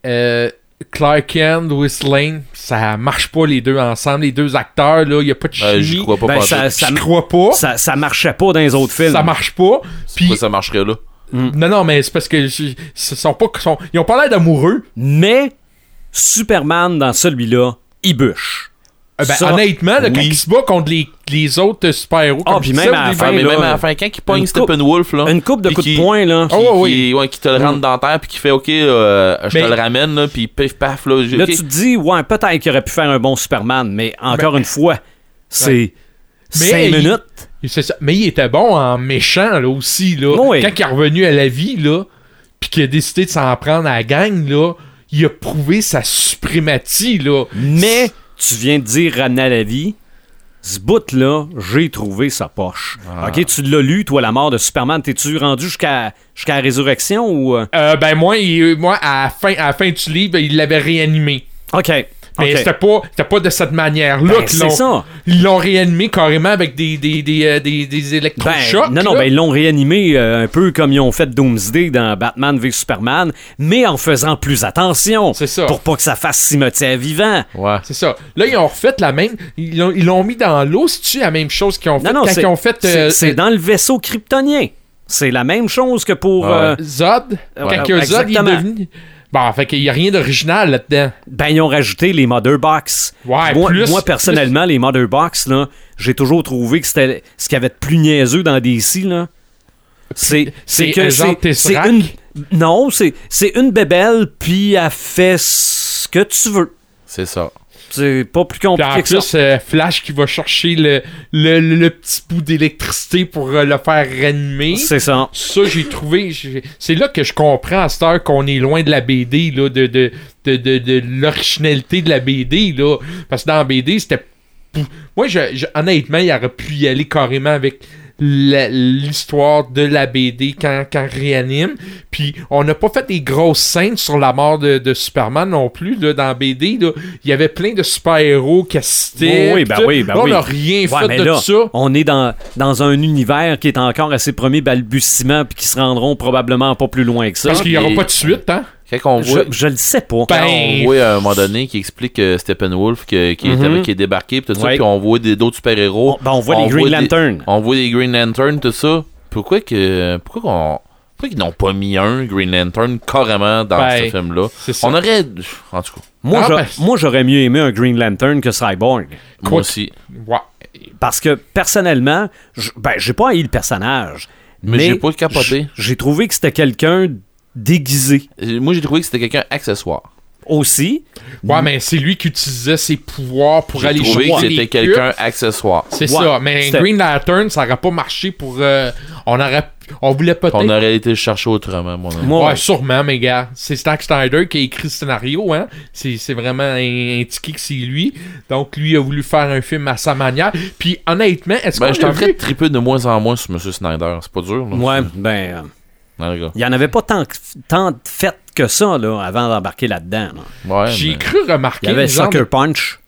euh, Clark Kent, Lois Lane, ça marche pas les deux ensemble, les deux acteurs là, il y a pas de Ben, J'y chimie. crois pas. Ben, pantoute. ça- ça- Je crois pas. Ça, ça marchait pas dans les autres films. Ça marche pas. Puis Pourquoi ça marcherait là? non non, mais c'est parce que ce sont pas sont- ils ont pas l'air d'amoureux. Mais Superman, dans celui-là, il bûche. Euh, ben, Ça, honnêtement, là, quand oui. il se bat contre les, les autres super-héros, Ah, puis même à la fin, mais même à la fin, quand il pogne Steppenwolf, là. Une coupe de coups de poing, là. Oh, qui, ouais, oui. qui- ouais, qui te le rentre dans terre, puis qui fait OK, euh, je Mais- te le ramène, là, puis pif paf, là. Là, tu te dis, ouais, peut-être qu'il aurait pu faire un bon Superman, mais encore une fois, c'est Mais 5 il- minutes. Ça. Mais il était bon en méchant là aussi là. Oui. Quand il est revenu à la vie là, puis qu'il a décidé de s'en prendre à la gang là, il a prouvé sa suprématie là. Mais tu viens de dire ramener à la vie. Ce bout-là, j'ai trouvé sa poche. Ah. Ok, tu l'as lu, toi, la mort de Superman. T'es-tu rendu jusqu'à jusqu'à la résurrection ou. euh? Euh, ben moi, il- moi à la fin, à la fin du livre, il l'avait réanimé. Ok. Mais c'était pas, c'était pas de cette manière-là Ben, qu'ils l'ont, ça. ils l'ont réanimé carrément avec des des des euh, des, des Ben, électrochocs. non, non, là. ben, ils l'ont réanimé euh, un peu comme ils ont fait Doomsday dans Batman v Superman, mais en faisant plus attention. C'est ça. Pour pas que ça fasse cimetière vivant. Ouais. C'est ça. Là, ils ont refait la même. Ils l'ont, ils l'ont mis dans l'eau. C'est-tu la même chose qu'ils ont fait Non, non, quand c'est ils ont fait c'est- euh, dans le vaisseau kryptonien. C'est la même chose que pour. Ah ouais. Zod? Ouais, quand Zod il est devenu. Bon, fait qu'il y a rien d'original là-dedans. Ben, ils ont rajouté les Mother Box. Ouais, moi, plus- moi, personnellement, les Mother Box, là, j'ai toujours trouvé que c'était ce qu'il y avait de plus niaiseux dans DC, là. C'est, c'est que c'est, une. Non, c'est, c'est une bébelle, puis elle fait ce que tu veux. C'est ça. C'est pas plus Puis en compliqué que ça. euh, Flash qui va chercher le, le, le- le petit bout d'électricité pour euh, le faire réanimer. C'est ça. Ça, j'ai trouvé. C'est là que je comprends à cette heure qu'on est loin de la BD, là, de, de, de, de, de l'originalité de la BD. Là. Parce que dans la BD, c'était. Moi, je, je- honnêtement, il aurait pu y aller carrément avec l'histoire de la BD quand, quand réanime. Puis on n'a pas fait des grosses scènes sur la mort de, de Superman non plus. Là, dans la BD, là. il y avait plein de super-héros qui assistaient. Oui, ben oui, ben Là, on n'a rien fait de là, ça. on est dans, dans un univers qui est encore à ses premiers balbutiements puis qui se rendront probablement pas plus loin que ça. Parce qu'il n'y aura et- pas de suite, hein? Quand on voit, Je, je le sais pas. Ben, quand on voit à un moment donné qui explique que Steppenwolf que- qui, est, Mhm. qui est débarqué tout ça, Ouais. puis on voit d'autres super-héros. on, ben, on voit les Green Lantern. on voit des Green Lantern, tout ça. Pourquoi que pourquoi qu'on pourquoi qu'ils n'ont pas mis un Green Lantern carrément dans Ben, ce film-là? On aurait en tout cas, Moi, Ah, ben, moi, j'aurais mieux aimé un Green Lantern que Cyborg. moi Quoi- aussi. Ouais. Parce que personnellement, ben, j'ai pas haï le personnage. Mais Mais, j'ai pas capoté. j- J'ai trouvé que c'était quelqu'un déguisé Moi j'ai trouvé que c'était quelqu'un accessoire. aussi. Ouais, mais c'est lui qui utilisait ses pouvoirs pour J'ai aller trouvé que choper c'était quelqu'un accessoire. C'est Ouais, ça. Mais c'était- Green Lantern, ça aurait pas marché pour. euh, on aurait. On voulait peut-être. On aurait été le chercher autrement, mon ami. Moi, Ouais, sûrement, mes gars. C'est Zack Snyder qui a écrit le scénario, hein. C'est c'est vraiment un- indiqué que c'est lui. Donc, lui a voulu faire un film à sa manière. Puis, honnêtement, est-ce Ben, qu'on je devrais vu... triper de moins en moins sur M. Snyder. C'est pas dur, là. ouais, ben, il y en avait pas tant, tant de fait que ça là, avant d'embarquer là-dedans. là. Ouais, J'ai mais- cru remarquer Il y avait Sucker de- Punch.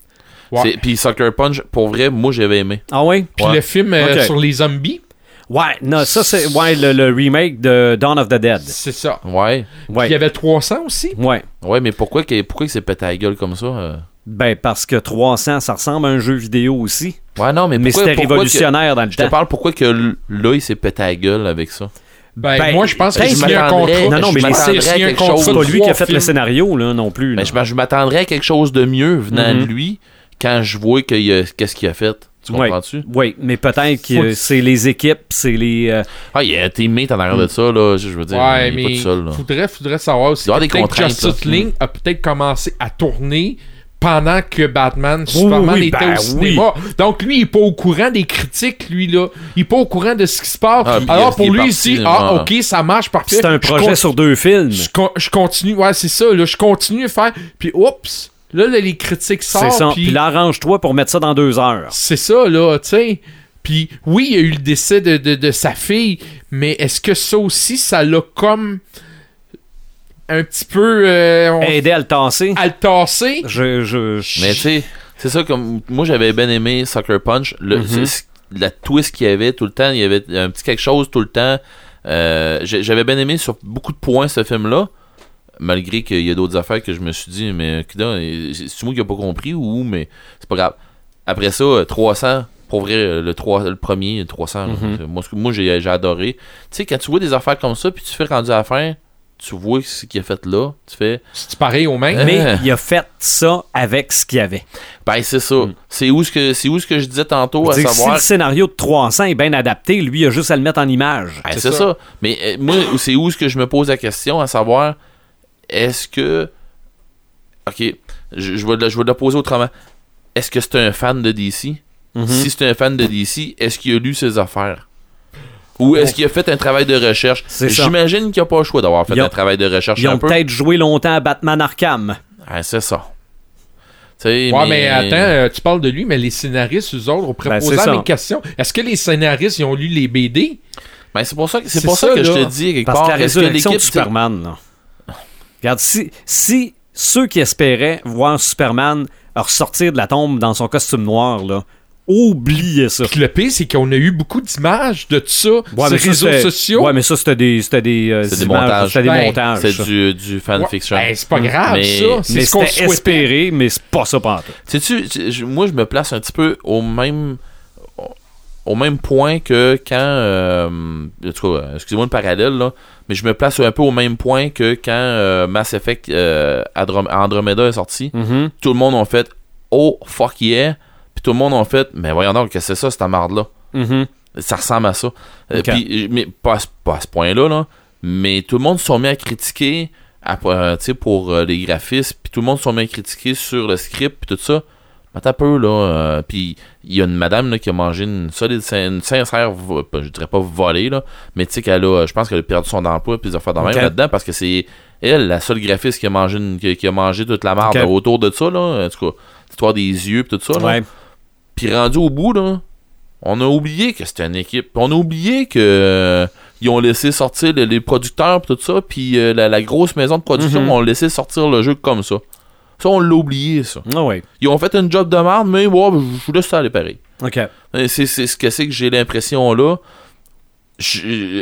Puis Sucker Punch, pour vrai, moi j'avais aimé. Ah oui? Puis Ouais. le film euh, sur les zombies, Ouais, non, ça c'est ouais, le, le remake de Dawn of the Dead. c'est ça. Ouais. Puis Ouais. il y avait 300 aussi. Ouais. Ouais, mais pourquoi que pourquoi que c'est pété à la gueule comme ça euh? Ben, parce que 300, ça ressemble à un jeu vidéo aussi. Ouais, non, mais Mais c'était révolutionnaire dans le que- Je te temps. parle pourquoi que là il s'est pété à la gueule avec ça? Ben, Ben, moi, je pense que peut-être s'il y a un m'attendrais- contrat... Non, non, mais a un quelque contrat chose- C'est pas lui qui a fait le scénario, là, non plus. Mais là. je, je m'attendrais à quelque chose de mieux venant Mhm. de lui quand je vois qu'il a- qu'est-ce qu'il a fait. Tu comprends-tu? Oui, mais peut-être que euh, c'est les équipes, c'est les. euh, Ah, il y a un teammate en arrière de ça, là. Je je veux dire, Ouais, il est pas mais tout seul, là. faudrait, faudrait savoir aussi Il doit y que avoir des peut-être là. League a peut-être commencé à tourner pendant que Batman Oui, Superman oui, était ben au cinéma. Donc lui, il est pas au courant des critiques, lui là. Il est pas au courant de ce qui se passe. Ah, Alors il pour lui parti, ici, ouais. ah ok, ça marche parfait. C'est un Je projet con- sur deux films. je, con- je continue, ouais, c'est ça. Là, je continue à faire. Puis oups, là, là, les critiques C'est sortent. ça. puis- Puis là, arrange-toi pour mettre ça dans deux heures. c'est ça, là, tu sais. Puis oui, il y a eu le décès de, de, de sa fille, mais est-ce que ça aussi, ça l'a comme un petit peu euh, on- Aider à le tasser. à le tasser? Je, je, Mais tu sais, c'est ça comme. Moi, j'avais bien aimé Sucker Punch. Le, Mhm. La twist qu'il y avait tout le temps, il y avait un petit quelque chose tout le temps. Euh, j'avais bien aimé sur beaucoup de points ce film-là. Malgré qu'il y a d'autres affaires que je me suis dit, mais c'est moi qui n'ai pas compris ou mais c'est pas grave. Après ça, euh, 300, pour vrai, euh, le, 3, le premier, le 300, là, Mhm. moi, ce que- moi j'ai j'ai adoré. Tu sais, quand tu vois des affaires comme ça, puis tu fais rendu à la fin, tu vois ce qu'il a fait là, tu fais, C'est pareil au même. Euh, Mais il a fait ça avec ce qu'il y avait. ben c'est ça. C'est où ce que c'est où ce que je disais tantôt, à C'est que si savoir. le scénario de 300 est bien adapté, lui, il a juste à le mettre en image. Ben, C'est ça. ça. Mais euh, moi, c'est où ce que je me pose la question, à savoir, est-ce que. Ok, je, je vais, le- je vais le poser autrement. Est-ce que c'est un fan de DC? Mhm. Si c'est un fan de DC, est-ce qu'il a lu ses affaires? Ou est-ce qu'il a fait un travail de recherche? J'imagine qu'il n'a pas le choix d'avoir fait ont- un travail de recherche Ils un ont peu. peut-être joué longtemps à Batman Arkham. Ah, c'est ça. Tu sais, Ouais, mais, attends, euh, tu parles de lui, mais les scénaristes, eux autres, ont Ben, proposé c'est la ça. même question. Est-ce que les scénaristes, ils ont lu les BD? Ben, c'est pour ça que, c'est pour ça, ça, que je te dis, quelque Parce que part, est-ce que l'équipe. Superman, là. Regarde, si, si ceux qui espéraient voir Superman ressortir de la tombe dans son costume noir, là, oubliez ça. Puis le pire, c'est qu'on a eu beaucoup d'images de tout ça Ouais, sur mais les ça, réseaux c'était- sociaux. Ouais, mais ça, c'était des, c'était des, euh, C'est des images, montages. C'était des Ben, montages. C'est du, du Ouais, fanfiction. ben, c'est pas grave, Mais- ça. Mais C'est ce qu'on c'était souhaitait. espéré, mais c'est pas ça. Sais-tu, tu- moi, je me place un petit peu au même au même point que quand euh, excusez-moi le parallèle là, mais je me place un peu au même point que quand euh, Mass Effect euh, Androm- Andromeda est sorti. Mhm. Tout le monde a fait oh fuck yeah, puis tout le monde a fait mais voyons donc que c'est ça cette merde là. Mhm. Ça ressemble à ça. Euh, puis, mais pas à, ce- pas à ce point-là, là. Mais tout le monde se sont mis à critiquer à- euh, pour euh, les graphismes, puis tout le monde se sont mis à critiquer sur le script, puis tout ça. Mais t'as peu, là. puis il y a une madame là, qui a mangé une solide, une sincère, je dirais pas volée, là, mais tu sais qu'elle a, je pense qu'elle a perdu son emploi, puis des affaires de même Ok. là-dedans, parce que c'est elle, la seule graphiste qui a mangé, une- qui, a mangé toute la marde Ok. autour de ça, là. En tout cas, l'histoire des yeux, puis tout ça, là. Ouais. Puis rendu au bout, là, on a oublié que c'était une équipe. On a oublié que euh, ils ont laissé sortir les, les producteurs pis tout ça, puis euh, la, la grosse maison de production Mhm. ont laissé sortir le jeu comme ça. Ça, on l'a oublié, ça. Ah ouais. Ils ont fait un job de merde, mais ouais, je vous laisse ça aller pareil. OK. Et C'est ce que c'est que j'ai l'impression là.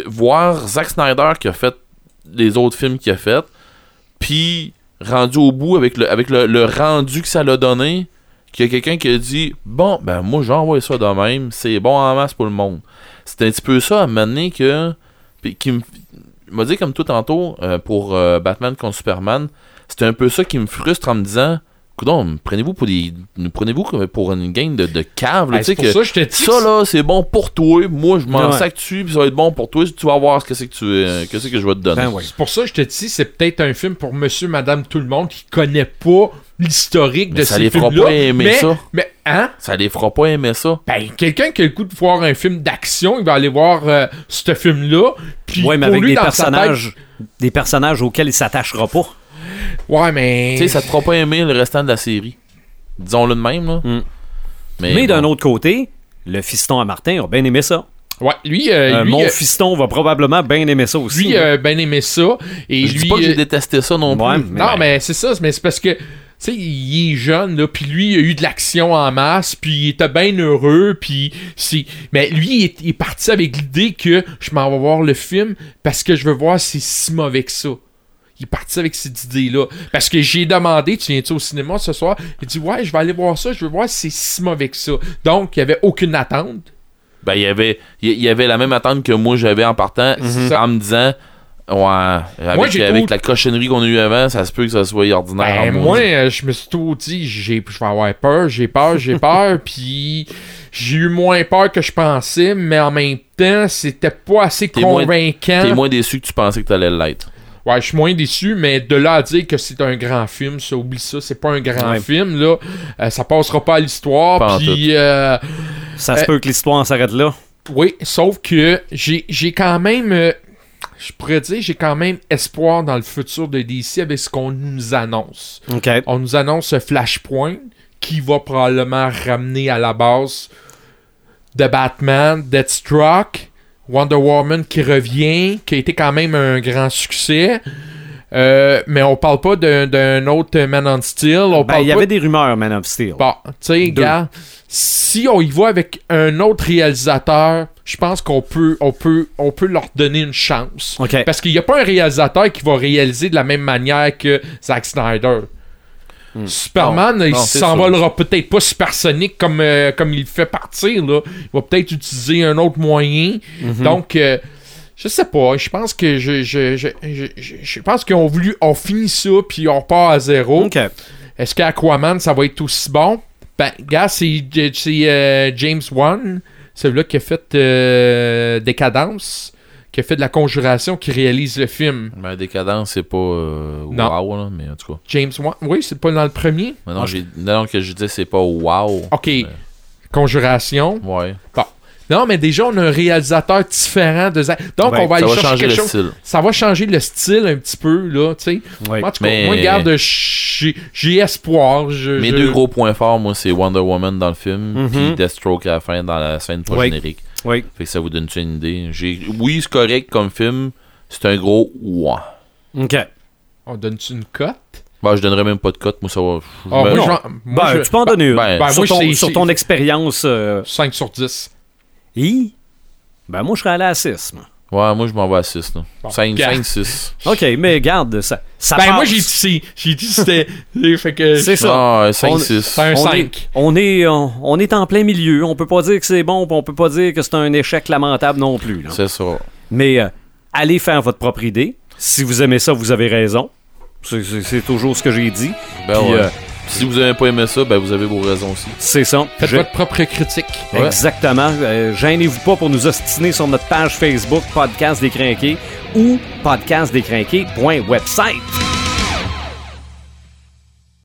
Voir Zack Snyder qui a fait les autres films qu'il a fait, puis rendu au bout avec le, avec le, le rendu que ça l'a donné, qu'il y a quelqu'un qui a dit Bon, ben moi j'envoie ça de même, c'est bon en masse pour le monde. C'est un petit peu ça à mener que. Puis qui m'a dit comme tout tantôt euh, pour euh, Batman contre Superman, c'est un peu ça qui me frustre en me disant Coudon, prenez-vous pour des. nous Prenez-vous pour une gang de, de cave, là, tu sais que. ça je là, c'est bon pour toi. Moi, je m'en Ouais. sac dessus, puis ça va être bon pour toi. Tu vas voir ce que c'est que tu, euh, que c'est que je vais te donner. Ben ouais. C'est pour ça que je te dis, c'est peut-être un film pour monsieur, madame, tout le monde qui connaît pas l'historique Mais de ça ces les fera films-là. pas aimer mais, ça. Mais, hein? Ça les fera pas aimer ça. Ben, quelqu'un qui a le coup de voir un film d'action, il va aller voir euh, ce film-là. Puis Ouais, mais pour avec lui, des dans personnages, des personnages auxquels il s'attachera pas. ouais, mais. Tu sais, ça te fera pas aimer le restant de la série. Disons-le de même, là. Mm. Mais, Mais, d'un autre côté, le fiston à Martin a bien aimé ça. Ouais, lui, euh, Euh, lui, mon euh, fiston va probablement bien aimer ça aussi. lui a bien aimé ça. Et Je lui. dis pas que j'ai détesté ça non Ouais, plus. mais- non, mais c'est ça, mais c'est parce que, sais, il est jeune, là, puis lui, il a eu de l'action en masse, puis il était bien heureux, puis c'est... Mais lui, il est, il est parti avec l'idée que je m'en vais voir le film parce que je veux voir si c'est si mauvais que ça. Il est parti avec cette idée-là. Parce que j'ai demandé, tu viens-tu au cinéma ce soir? Il dit, ouais, je vais aller voir ça, je veux voir si c'est si mauvais que ça. Donc, il n'y avait aucune attente. Ben, il y avait, il y avait la même attente que moi j'avais en partant, en me disant, ouais, avec, j'ai avec tout- la cochonnerie qu'on a eu avant, ça se peut que ça soit ordinaire. Ben, en moi, euh, je me suis tout dit, j'ai, je vais avoir peur, j'ai peur, j'ai peur, puis j'ai eu moins peur que je pensais, mais en même temps, c'était pas assez T'es moins- convaincant. T'es moins déçu que tu pensais que t'allais l'être. Ouais, je suis moins déçu, mais de là à dire que c'est un grand film, ça, oublie ça, c'est pas un grand Ouais. film, là. Euh, ça passera pas à l'histoire, puis... euh, Ça se Euh, peut que l'histoire s'arrête là. oui, sauf que j'ai j'ai quand même... je pourrais dire, j'ai quand même espoir dans le futur de DC avec ce qu'on nous annonce. On nous annonce Flashpoint qui va probablement ramener à la base de Batman, Deathstroke, Wonder Woman qui revient, qui a été quand même un grand succès. Euh, mais on parle pas d'un autre Man on Steel. Ben, il y avait des rumeurs, Man of Steel. Bon, tu sais, gars, si on y va avec un autre réalisateur, je pense qu'on peut, on peut, on peut leur donner une chance. Parce qu'il n'y a pas un réalisateur qui va réaliser de la même manière que Zack Snyder. Superman, Non, il s'envolera peut-être pas supersonique comme, euh, comme il le fait partir. Là. Il va peut-être utiliser un autre moyen. Mhm. Donc, euh, je sais pas. Je pense que je, je, je, je, pense voulu. On finit ça, puis on part à zéro. Est-ce qu'Aquaman, ça va être aussi bon? Ben, gars, c'est euh, James Wan, celui-là qui a fait euh, Décadence, qui a fait de la conjuration, qui réalise le film. Ben, décadence, c'est pas euh, Non. wow, là, mais en tout cas. James Wan, oui, c'est pas dans le premier. Non, non, que je disais, c'est pas wow. Ok, Mais- conjuration. Ouais. Non, mais déjà, on a un réalisateur différent de Zack. Donc, Ouais, on va Ça aller va chercher changer quelque le chose. style. Ça va changer le style un petit peu, là, tu sais. Ouais. Cas, Mais- moi, garde, j'ai j'ai espoir. Je, Mes je- deux gros points forts, moi, c'est Wonder Woman dans le film, Mhm. puis Deathstroke à la fin, dans la scène Ouais. post-générique. Oui. Fait que ça vous donne une idée? J'ai... Oui, c'est correct comme film. C'est un gros ouah. OK. On donne-tu une cote? Ben, je donnerais même pas de cote, moi, ça va. je moi, moi, Ben, tu peux en donner une. ben, ben, sur, moi, ton, c'est- sur ton expérience. euh, 5 sur 10. Hi? Ben, moi, je serais allé à 6. moi. Ouais, moi, je m'en vais à 6. Bon, 5, gars. 6. OK, mais garde, ça, ça Ben, passe. moi, j'ai dit, c'est- j'ai dit c'était. fait que. C'est ça. Ah, 5, On- 6. C'est un on 5. est, on, est, on, on est en plein milieu. On peut pas dire que c'est bon, puis on peut pas dire que c'est un échec lamentable non plus. là. C'est ça. Mais euh, allez faire votre propre idée. Si vous aimez ça, vous avez raison. C'est- toujours ce que j'ai dit. Ben Puis, ouais. euh, Si vous avez pas aimé ça, ben vous avez vos raisons aussi. c'est ça. Faites Je- votre propre critique. Ouais. Exactement. Euh, Gênez-vous pas pour nous ostiner sur notre page Facebook Podcast Décrinqué ou podcastdécrinqué.website.